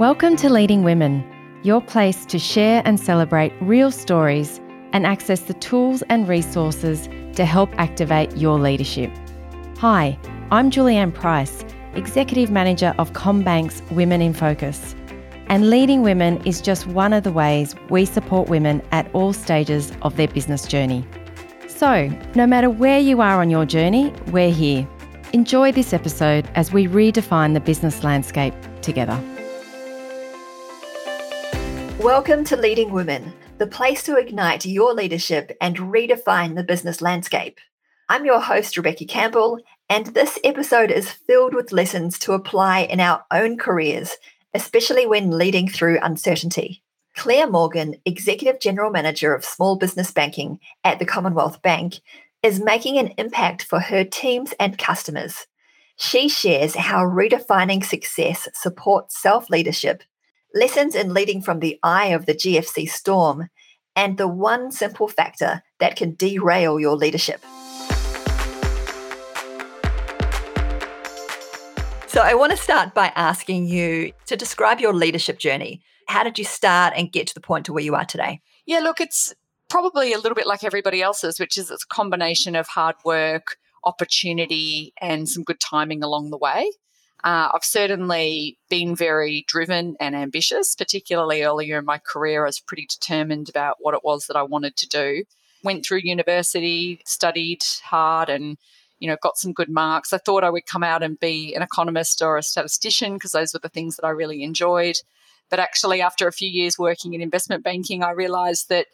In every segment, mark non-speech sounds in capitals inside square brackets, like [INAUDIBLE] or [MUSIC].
Welcome to Leading Women, your place to share and celebrate real stories and access the tools and resources to help activate your leadership. Hi, I'm Julianne Price, Executive Manager of CommBank's Women in Focus. And leading women is just one of the ways we support women at all stages of their business journey. So, no matter where you are on your journey, we're here. Enjoy this episode as we redefine the business landscape together. Welcome to Leading Women, the place to ignite your leadership and redefine the business landscape. I'm your host, Rebecca Campbell, and this episode is filled with lessons to apply in our own careers, especially when leading through uncertainty. Claire Morgan, Executive General Manager of Small Business Banking at the Commonwealth Bank, is making an impact for her teams and customers. She shares how redefining success supports self leadership lessons in leading from the eye of the GFC storm, and the one simple factor that can derail your leadership. So, I want to start by asking you to describe your leadership journey. How did you start and get to the point to where you are today? Yeah, look, it's probably a little bit like everybody else's, which is it's a combination of hard work, opportunity, and some good timing along the way. Uh, I've certainly been very driven and ambitious, particularly earlier in my career. I was pretty determined about what it was that I wanted to do. Went through university, studied hard, and you know got some good marks. I thought I would come out and be an economist or a statistician because those were the things that I really enjoyed. But actually, after a few years working in investment banking, I realized that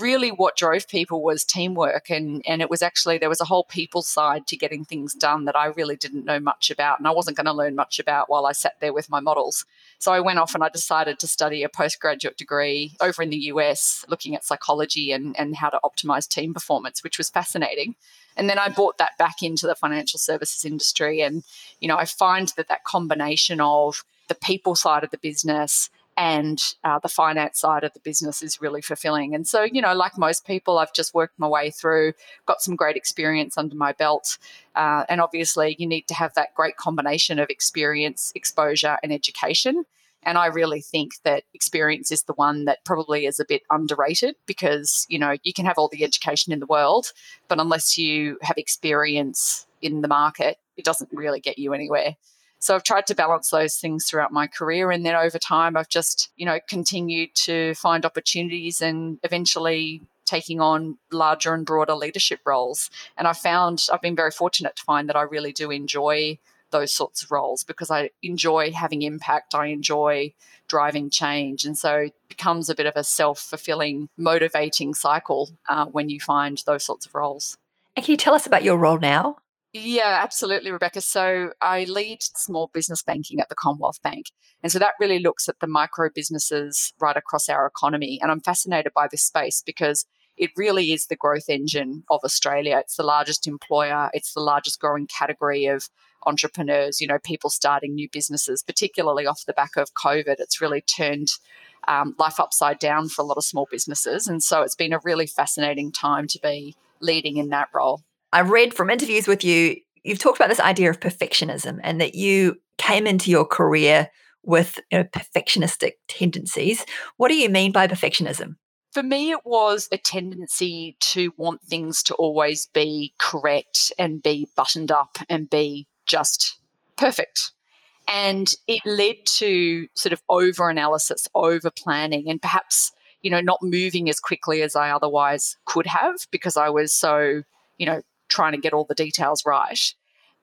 really what drove people was teamwork and and it was actually there was a whole people side to getting things done that I really didn't know much about and I wasn't going to learn much about while I sat there with my models. So I went off and I decided to study a postgraduate degree over in the US looking at psychology and and how to optimize team performance which was fascinating. And then I brought that back into the financial services industry and you know I find that that combination of the people side of the business and uh, the finance side of the business is really fulfilling. And so, you know, like most people, I've just worked my way through, got some great experience under my belt. Uh, and obviously, you need to have that great combination of experience, exposure, and education. And I really think that experience is the one that probably is a bit underrated because, you know, you can have all the education in the world, but unless you have experience in the market, it doesn't really get you anywhere. So I've tried to balance those things throughout my career. And then over time, I've just, you know, continued to find opportunities and eventually taking on larger and broader leadership roles. And I found I've been very fortunate to find that I really do enjoy those sorts of roles because I enjoy having impact. I enjoy driving change. And so it becomes a bit of a self fulfilling, motivating cycle uh, when you find those sorts of roles. And can you tell us about your role now? Yeah, absolutely, Rebecca. So I lead small business banking at the Commonwealth Bank. And so that really looks at the micro businesses right across our economy. And I'm fascinated by this space because it really is the growth engine of Australia. It's the largest employer, it's the largest growing category of entrepreneurs, you know, people starting new businesses, particularly off the back of COVID. It's really turned um, life upside down for a lot of small businesses. And so it's been a really fascinating time to be leading in that role. I read from interviews with you, you've talked about this idea of perfectionism and that you came into your career with you know, perfectionistic tendencies. What do you mean by perfectionism? For me, it was a tendency to want things to always be correct and be buttoned up and be just perfect. And it led to sort of over analysis, over planning, and perhaps, you know, not moving as quickly as I otherwise could have because I was so, you know, trying to get all the details right.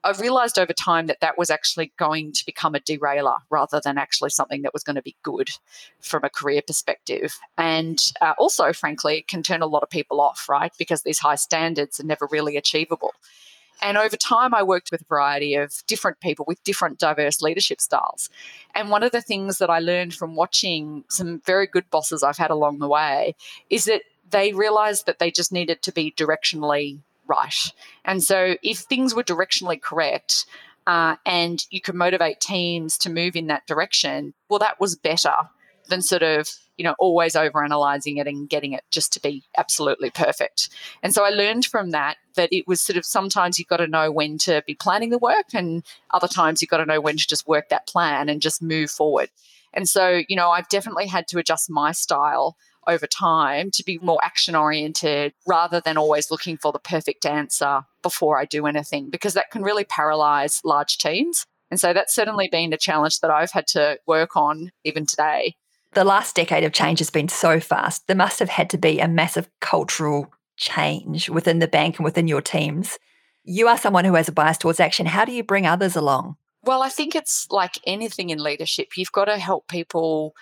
I realized over time that that was actually going to become a derailer rather than actually something that was going to be good from a career perspective. And uh, also, frankly, it can turn a lot of people off, right? Because these high standards are never really achievable. And over time, I worked with a variety of different people with different diverse leadership styles. And one of the things that I learned from watching some very good bosses I've had along the way is that they realized that they just needed to be directionally right. And so if things were directionally correct, uh, and you could motivate teams to move in that direction, well, that was better than sort of you know always over analyzing it and getting it just to be absolutely perfect and so i learned from that that it was sort of sometimes you've got to know when to be planning the work and other times you've got to know when to just work that plan and just move forward And so, you know, I've definitely had to adjust my style over time to be mm. more action oriented rather than always looking for the perfect answer before I do anything, because that can really paralyze large teams. And so that's certainly been a challenge that I've had to work on even today. The last decade of change has been so fast. There must have had to be a massive cultural change within the bank and within your teams. You are someone who has a bias towards action. How do you bring others along? Well, I think it's like anything in leadership. You've got to help people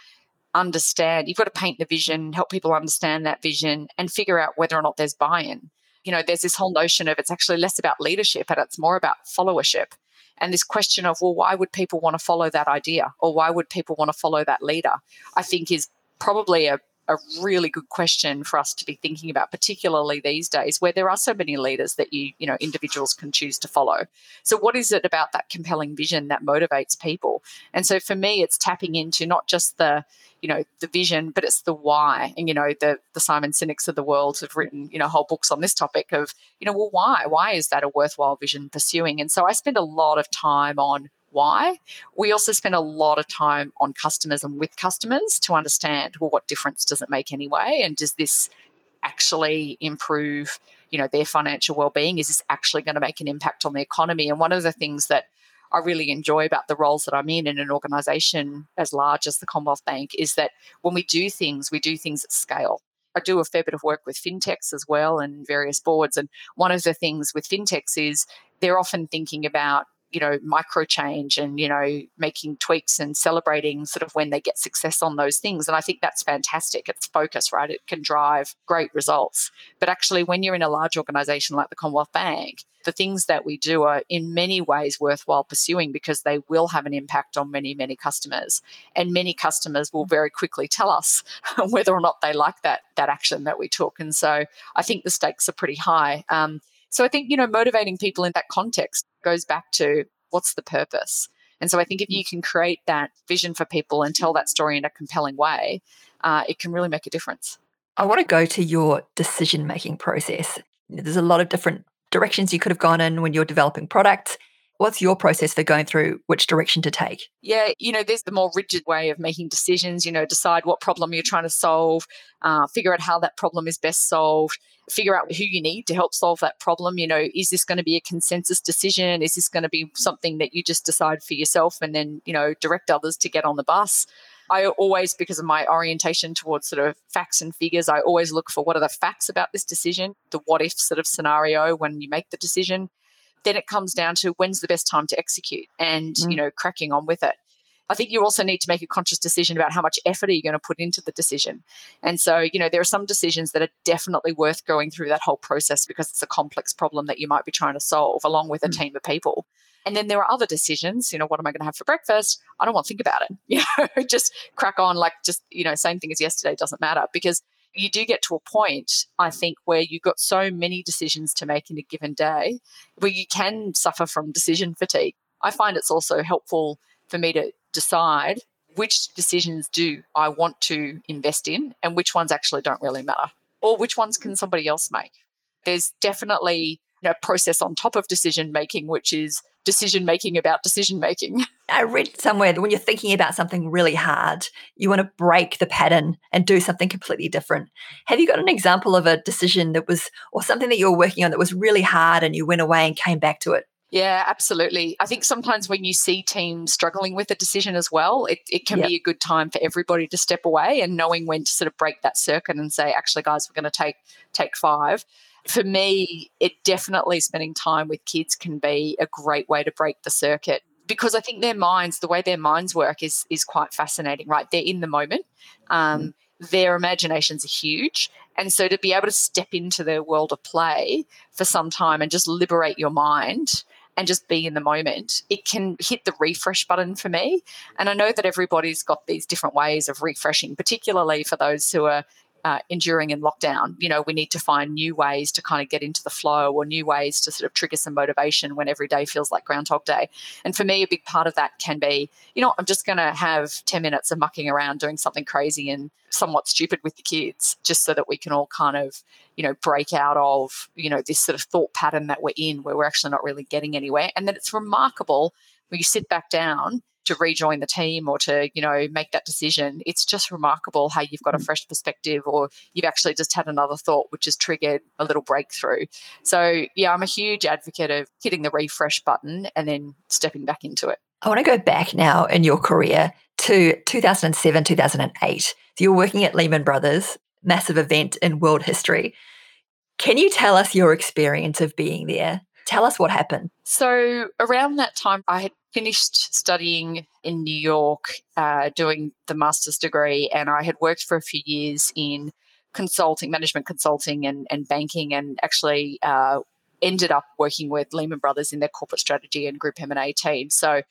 understand, you've got to paint the vision, help people understand that vision, and figure out whether or not there's buy in. You know, there's this whole notion of it's actually less about leadership and it's more about followership. And this question of, well, why would people want to follow that idea or why would people want to follow that leader? I think is probably a a really good question for us to be thinking about, particularly these days where there are so many leaders that you, you know, individuals can choose to follow. So, what is it about that compelling vision that motivates people? And so, for me, it's tapping into not just the, you know, the vision, but it's the why. And you know, the the Simon Sinek's of the world have written, you know, whole books on this topic of, you know, well, why? Why is that a worthwhile vision pursuing? And so, I spend a lot of time on why. We also spend a lot of time on customers and with customers to understand well, what difference does it make anyway? And does this actually improve you know their financial well-being is this actually going to make an impact on the economy and one of the things that I really enjoy about the roles that I'm in in an organization as large as the Commonwealth Bank is that when we do things, we do things at scale. I do a fair bit of work with fintechs as well and various boards. And one of the things with fintechs is they're often thinking about you know micro change and you know making tweaks and celebrating sort of when they get success on those things. And i think that's fantastic. It's focus right? It can drive great results. But actually when you're in a large organization like the commonwealth bank the things that we do are in many ways worthwhile pursuing because they will have an impact on many many customers. And many customers will very quickly tell us [LAUGHS] whether or not they like that that action that we took. And so i think the stakes are pretty high. Um, so I think, you know, motivating people in that context goes back to what's the purpose? And so I think if you can create that vision for people and tell that story in a compelling way, uh, it can really make a difference. I want to go to your decision making process. There's a lot of different directions you could have gone in when you're developing products. What's your process for going through which direction to take? Yeah, you know, there's the more rigid way of making decisions, you know, decide what problem you're trying to solve, uh, figure out how that problem is best solved, figure out who you need to help solve that problem. You know, is this going to be a consensus decision? Is this going to be something that you just decide for yourself and then, you know, direct others to get on the bus? I always, because of my orientation towards sort of facts and figures, I always look for what are the facts about this decision, the what if sort of scenario when you make the decision. Then it comes down to when's the best time to execute and, mm. you know, cracking on with it. I think you also need to make a conscious decision about how much effort are you going to put into the decision. And so, you know, there are some decisions that are definitely worth going through that whole process because it's a complex problem that you might be trying to solve along with a mm. team of people. And then there are other decisions, you know, what am I going to have for breakfast? I don't want to think about it. [LAUGHS] You know, just crack on like just, you know, same thing as yesterday doesn't matter because you do get to a point, I think, where you've got so many decisions to make in a given day where you can suffer from decision fatigue. I find it's also helpful for me to decide which decisions do I want to invest in and which ones actually don't really matter, or which ones can somebody else make. There's definitely a process on top of decision making, which is decision making about decision making. [LAUGHS] I read somewhere that when you're thinking about something really hard, you want to break the pattern and do something completely different. Have you got an example of a decision that was, or something that you were working on that was really hard and you went away and came back to it? Yeah, absolutely. I think sometimes when you see teams struggling with a decision as well, it, it can yep. be a good time for everybody to step away and knowing when to sort of break that circuit and say, actually, guys, we're going to take take five. For me, it definitely spending time with kids can be a great way to break the circuit because I think their minds, the way their minds work, is is quite fascinating. Right, they're in the moment. Um, mm their imaginations are huge. And so to be able to step into their world of play for some time and just liberate your mind and just be in the moment, it can hit the refresh button for me. And I know that everybody's got these different ways of refreshing, particularly for those who are uh, enduring in lockdown. You know, we need to find new ways to kind of get into the flow or new ways to sort of trigger some motivation when every day feels like Groundhog Day. And for me, a big part of that can be, you know, I'm just going to have 10 minutes of mucking around doing something crazy and somewhat stupid with the kids, just so that we can all kind of, you know, break out of, you know, this sort of thought pattern that we're in where we're actually not really getting anywhere. And then it's remarkable when you sit back down to rejoin the team or to you know make that decision it's just remarkable how you've got a mm. fresh perspective or you've actually just had another thought which has triggered a little breakthrough. So yeah i'm a huge advocate of hitting the refresh button and then stepping back into it. I want to go back now in your career to 2007 2008 so you're working at lehman brothers massive event in world history. Can you tell us your experience of being there Tell us what happened. So, around that time, I had finished studying in New York, uh, doing the master's degree, and I had worked for a few years in consulting, management consulting, and, and banking, and actually uh, ended up working with Lehman Brothers in their corporate strategy and group M&A team. So,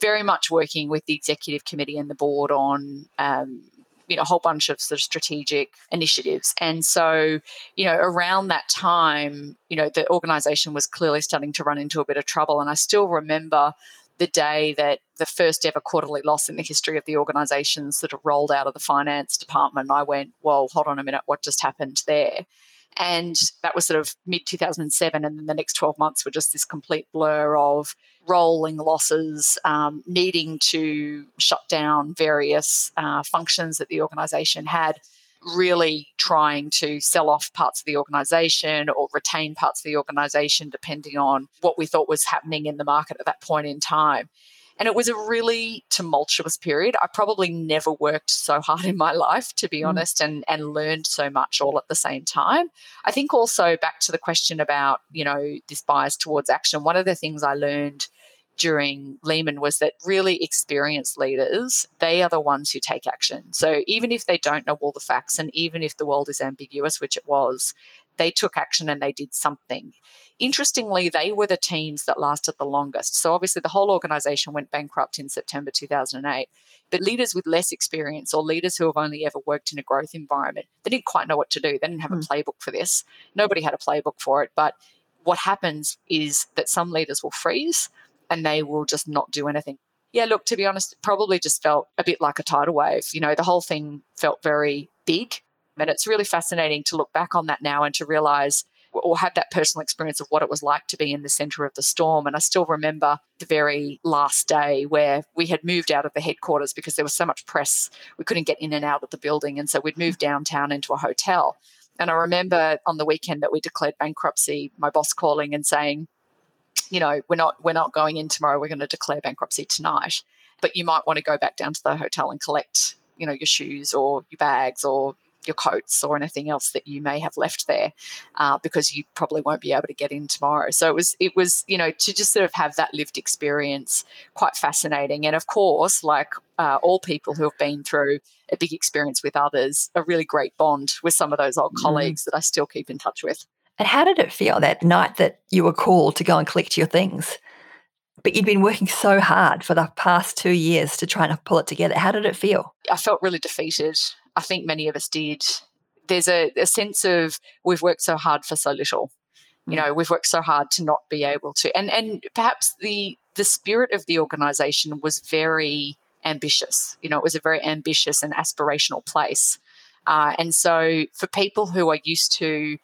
very much working with the executive committee and the board on um, you know a whole bunch of sort of strategic initiatives. And so you know around that time you know the organization was clearly starting to run into a bit of trouble. And i still remember the day that the first ever quarterly loss in the history of the organization sort of rolled out of the finance department. I went well hold on a minute. What just happened there and that was sort of mid 2007. And then the next 12 months were just this complete blur of rolling losses, um, needing to shut down various uh, functions that the organization had, really trying to sell off parts of the organization or retain parts of the organization, depending on what we thought was happening in the market at that point in time. And it was a really tumultuous period. I probably never worked so [LAUGHS] hard in my life, to be mm. honest, and, and learned so much all at the same time. I think also back to the question about, you know, this bias towards action, one of the things I learned during Lehman was that really experienced leaders, they are the ones who take action. So even if they don't know all the facts and even if the world is ambiguous, which it was, they took action and they did something. Interestingly, they were the teams that lasted the longest. So obviously, the whole organization went bankrupt in September 2008. But leaders with less experience or leaders who have only ever worked in a growth environment, they didn't quite know what to do. They didn't have a hmm. playbook for this. Nobody had a playbook for it. But what happens is that some leaders will freeze and they will just not do anything. Yeah, look, to be honest, it probably just felt a bit like a tidal wave. You know, the whole thing felt very big. And it's really fascinating to look back on that now and to realize or have that personal experience of what it was like to be in the center of the storm. And I still remember the very last day where we had moved out of the headquarters because there was so much press, we couldn't get in and out of the building. And so we'd moved downtown into a hotel. And I remember on the weekend that we declared bankruptcy, my boss calling and saying, you know, we're not we're not going in tomorrow, we're going to declare bankruptcy tonight. But you might want to go back down to the hotel and collect, you know, your shoes or your bags or your coats or anything else that you may have left there uh, because you probably won't be able to get in tomorrow. So it was it was you know to just sort of have that lived experience quite fascinating. And of course, like uh, all people who have been through a big experience with others, a really great bond with some of those old mm. colleagues that I still keep in touch with. And how did it feel that night that you were called to go and collect your things? But you'd been working so hard for the past two years to try and pull it together. How did it feel? I felt really defeated. I think many of us did. There's a, a sense of we've worked so hard for so little. You mm. know, we've worked so hard to not be able to. And and perhaps the the spirit of the organization was very ambitious. You know, it was a very ambitious and aspirational place. Uh, and so for people who are used to,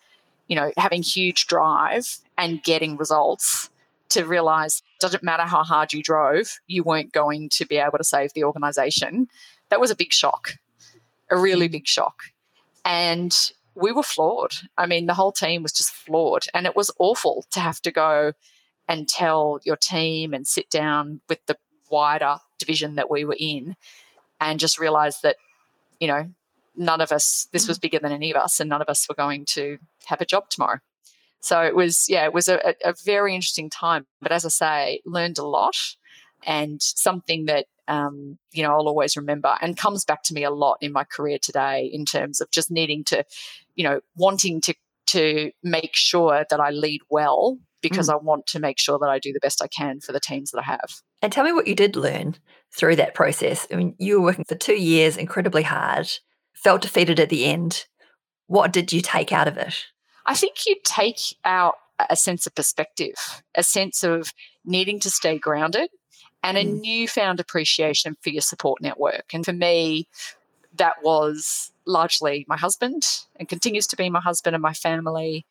you know, having huge drive and getting results, to realize doesn't matter how hard you drove, you weren't going to be able to save the organization. That was a big shock a really mm. big shock. And we were floored. I mean, the whole team was just floored. And it was awful to have to go and tell your team and sit down with the wider division that we were in and just realize that, you know, none of us, this was mm. bigger than any of us, and none of us were going to have a job tomorrow. So it was, yeah, it was a, a very interesting time. But as I say, learned a lot and something that um, you know, I'll always remember and comes back to me a lot in my career today in terms of just needing to, you know, wanting to to make sure that I lead well because mm. I want to make sure that I do the best I can for the teams that I have. And tell me what you did learn through that process. I mean, you were working for two years, incredibly hard, felt defeated at the end. What did you take out of it? I think you take out a sense of perspective, a sense of needing to stay grounded and a mm. newfound appreciation for your support network. And for me, that was largely my husband and continues to be my husband and my family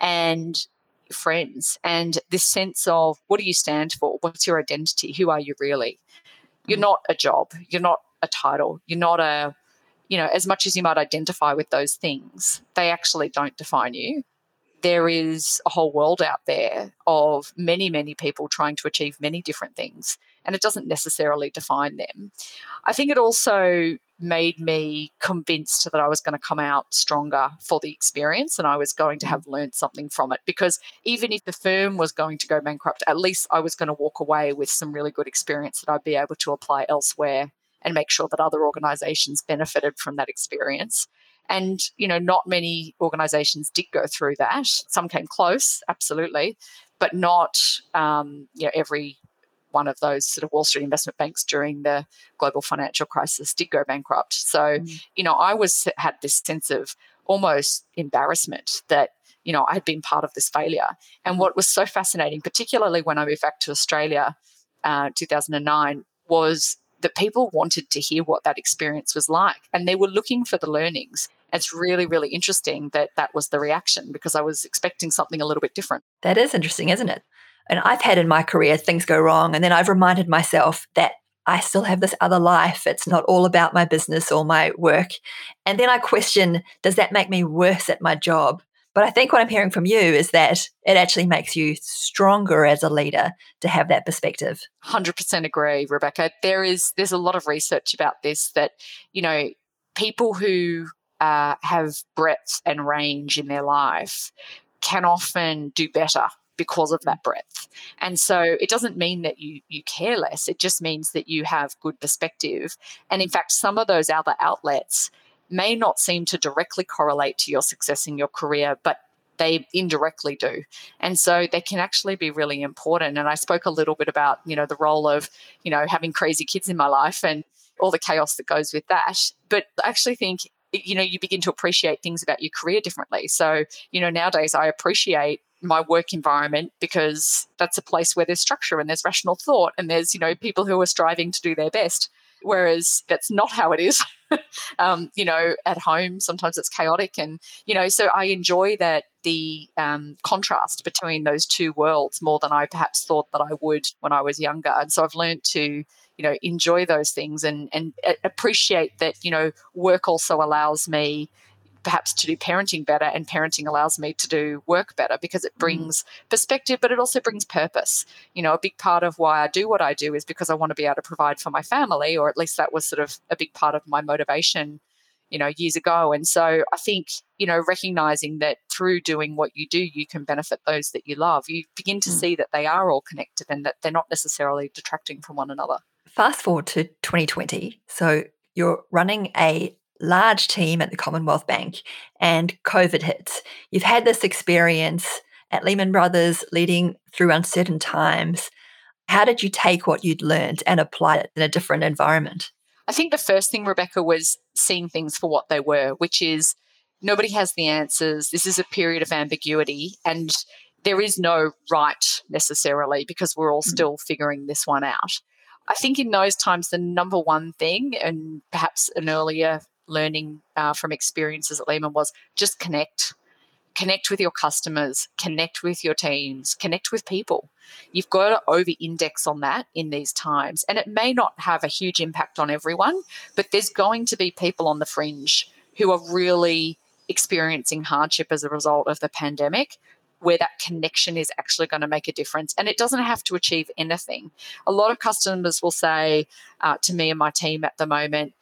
and friends. And this sense of what do you stand for? What's your identity? Who are you really? You're not a job. You're not a title. You're not a, you know, as much as you might identify with those things, they actually don't define you. There is a whole world out there of many, many people trying to achieve many different things, and it doesn't necessarily define them. I think it also made me convinced that I was going to come out stronger for the experience and I was going to mm. have learned something from it. Because even if the firm was going to go bankrupt, at least I was going to walk away with some really good experience that I'd be able to apply elsewhere and make sure that other organizations benefited from that experience. And, you know, not many organizations did go through that. Some came close, absolutely, but not, um, you know, every one of those sort of Wall Street investment banks during the global financial crisis did go bankrupt. So, mm. you know, I was had this sense of almost embarrassment that you know I had been part of this failure. And what was so fascinating, particularly when I moved back to Australia, uh, 2009, was that people wanted to hear what that experience was like, and they were looking for the learnings. It's really, really interesting that that was the reaction because I was expecting something a little bit different. That is interesting, isn't it? And I've had in my career things go wrong. And then I've reminded myself that I still have this other life. It's not all about my business or my work. And then I question does that make me worse at my job? But I think what I'm hearing from you is that it actually makes you stronger as a leader to have that perspective. 100% agree, Rebecca. There is there's a lot of research about this that, you know, people who uh, have breadth and range in their life can often do better because of that breadth. And so it doesn't mean that you you care less. It just means that you have good perspective. And in fact, some of those other outlets may not seem to directly correlate to your success in your career, but they indirectly do. And so they can actually be really important. And I spoke a little bit about, you know, the role of, you know, having crazy kids in my life and all the chaos that goes with that. But I actually think you know you begin to appreciate things about your career differently so you know nowadays i appreciate my work environment because that's a place where there's structure and there's rational thought and there's you know people who are striving to do their best whereas that's not how it is. [LAUGHS] Um, you know at home sometimes it's chaotic and you know so i enjoy that the um, contrast between those two worlds more than i perhaps thought that i would when i was younger. And so i've learned to you know enjoy those things and and appreciate that you know work also allows me perhaps to do parenting better and parenting allows me to do work better because it mm. brings mm. perspective but it also brings purpose you know a big part of why i do what i do is because i want to be able to provide for my family or at least that was sort of a big part of my motivation you know years ago and so i think you know recognizing that through doing what you do you can benefit those that you love you begin to mm. see that they are all connected and that they're not necessarily detracting from one another fast forward to 2020 so you're running a large team at the Commonwealth Bank and COVID hits. You've had this experience at Lehman Brothers leading through uncertain times. How did you take what you'd learned and apply it in a different environment? I think the first thing, Rebecca, was seeing things for what they were, which is nobody has the answers. This is a period of ambiguity, and there is no right necessarily because we're all mm. still figuring this one out. I think in those times, the number one thing, and perhaps an earlier learning uh, from experiences at Lehman was just connect. Connect with your customers, connect with your teams, connect with people. You've got to over index on that in these times. And it may not have a huge impact on everyone, but there's going to be people on the fringe who are really experiencing hardship as a result of the pandemic where that connection is actually going to make a difference. And it doesn't have to achieve anything. A lot of customers will say uh, to me and my team at the moment,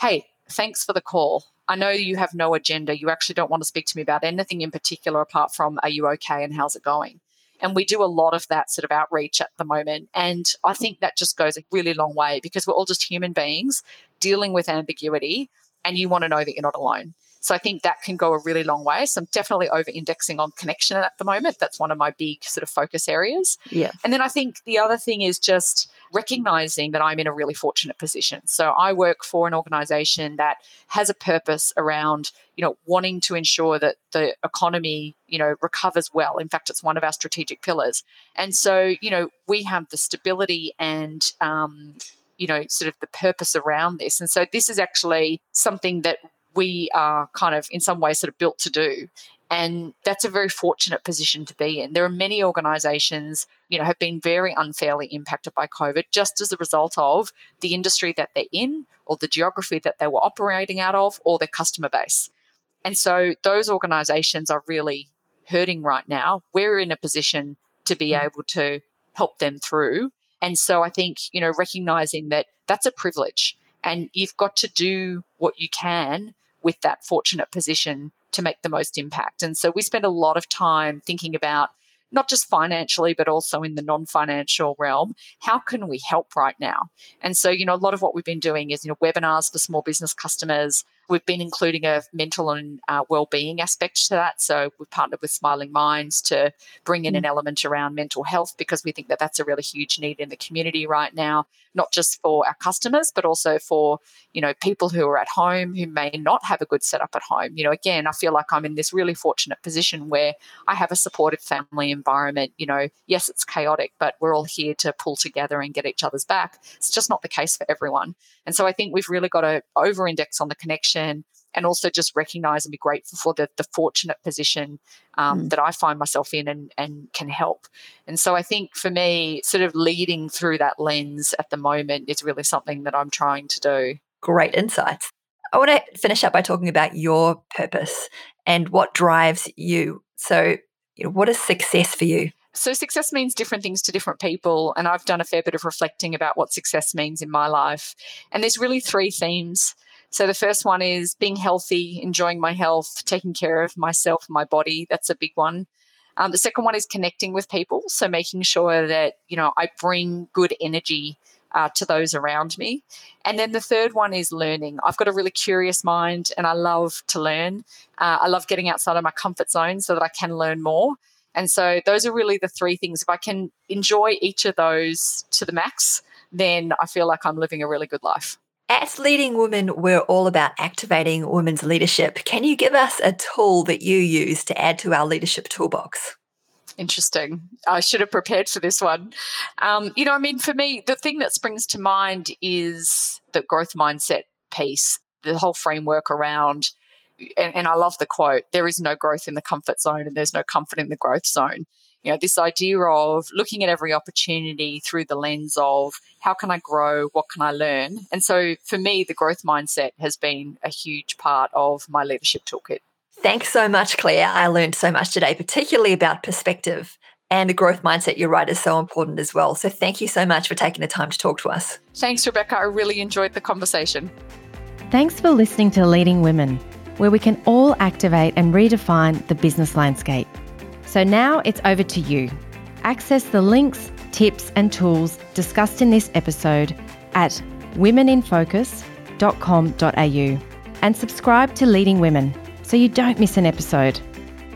hey, thanks for the call. I know you have no agenda. You actually don't want to speak to me about anything in particular apart from are you okay and how's it going? And we do a lot of that sort of outreach at the moment. And I think that just goes a really long way because we're all just human beings dealing with ambiguity and you want to know that you're not alone. So I think that can go a really long way. So I'm definitely over indexing on connection at the moment. That's one of my big sort of focus areas. Yeah. And then I think the other thing is just recognizing that I'm in a really fortunate position. So I work for an organization that has a purpose around, you know, wanting to ensure that the economy, you know, recovers well. In fact, it's one of our strategic pillars. And so, you know, we have the stability and, um, you know, sort of the purpose around this. And so this is actually something that we are kind of in some ways sort of built to do And that's a very fortunate position to be in. There are many organizations, you know, have been very unfairly impacted by COVID just as a result of the industry that they're in or the geography that they were operating out of or their customer base. And so those organizations are really hurting right now. We're in a position to be mm. able to help them through. And so I think, you know, recognizing that that's a privilege and you've got to do what you can with that fortunate position to make the most impact. And so we spend a lot of time thinking about not just financially, but also in the non financial realm. How can we help right now? And so, you know, a lot of what we've been doing is, you know, webinars for small business customers, We've been including a mental and uh, well-being aspect to that. So we've partnered with Smiling Minds to bring in mm. an element around mental health because we think that that's a really huge need in the community right now, not just for our customers, but also for you know people who are at home who may not have a good setup at home. You know, again, I feel like I'm in this really fortunate position where I have a supportive family environment. You know, yes, it's chaotic, but we're all here to pull together and get each other's back. It's just not the case for everyone. And so I think we've really got to over index on the connection and also just recognize and be grateful for the, the fortunate position um, mm. that I find myself in and, and can help. And so I think for me, sort of leading through that lens at the moment is really something that I'm trying to do. Great insights. I want to finish up by talking about your purpose and what drives you. So, you know, what is success for you? So, success means different things to different people. And I've done a fair bit of reflecting about what success means in my life. And there's really three themes. So, the first one is being healthy, enjoying my health, taking care of myself, my body. That's a big one. Um, the second one is connecting with people. So, making sure that, you know, I bring good energy uh, to those around me. And then the third one is learning. I've got a really curious mind and I love to learn. Uh, I love getting outside of my comfort zone so that I can learn more. And so those are really the three things. If I can enjoy each of those to the max, then I feel like I'm living a really good life. At Leading Women, we're all about activating women's leadership. Can you give us a tool that you use to add to our leadership toolbox? Interesting. I should have prepared for this one. Um, you know, I mean, for me, the thing that springs to mind is the growth mindset piece, the whole framework around and, and I love the quote there is no growth in the comfort zone and there's no comfort in the growth zone. You know, this idea of looking at every opportunity through the lens of how can I grow? What can I learn? And so for me, the growth mindset has been a huge part of my leadership toolkit. Thanks so much, Claire. I learned so much today, particularly about perspective and the growth mindset you're right is so important as well. So thank you so much for taking the time to talk to us. Thanks, Rebecca. I really enjoyed the conversation. Thanks for listening to Leading Women where we can all activate and redefine the business landscape. So now it's over to you. Access the links, tips, and tools discussed in this episode at womeninfocus.com.au and subscribe to Leading Women so you don't miss an episode.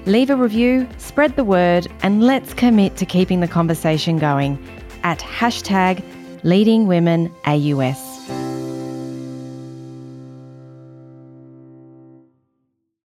Leave a review, spread the word, and let's commit to keeping the conversation going at hashtag leadingwomenaus.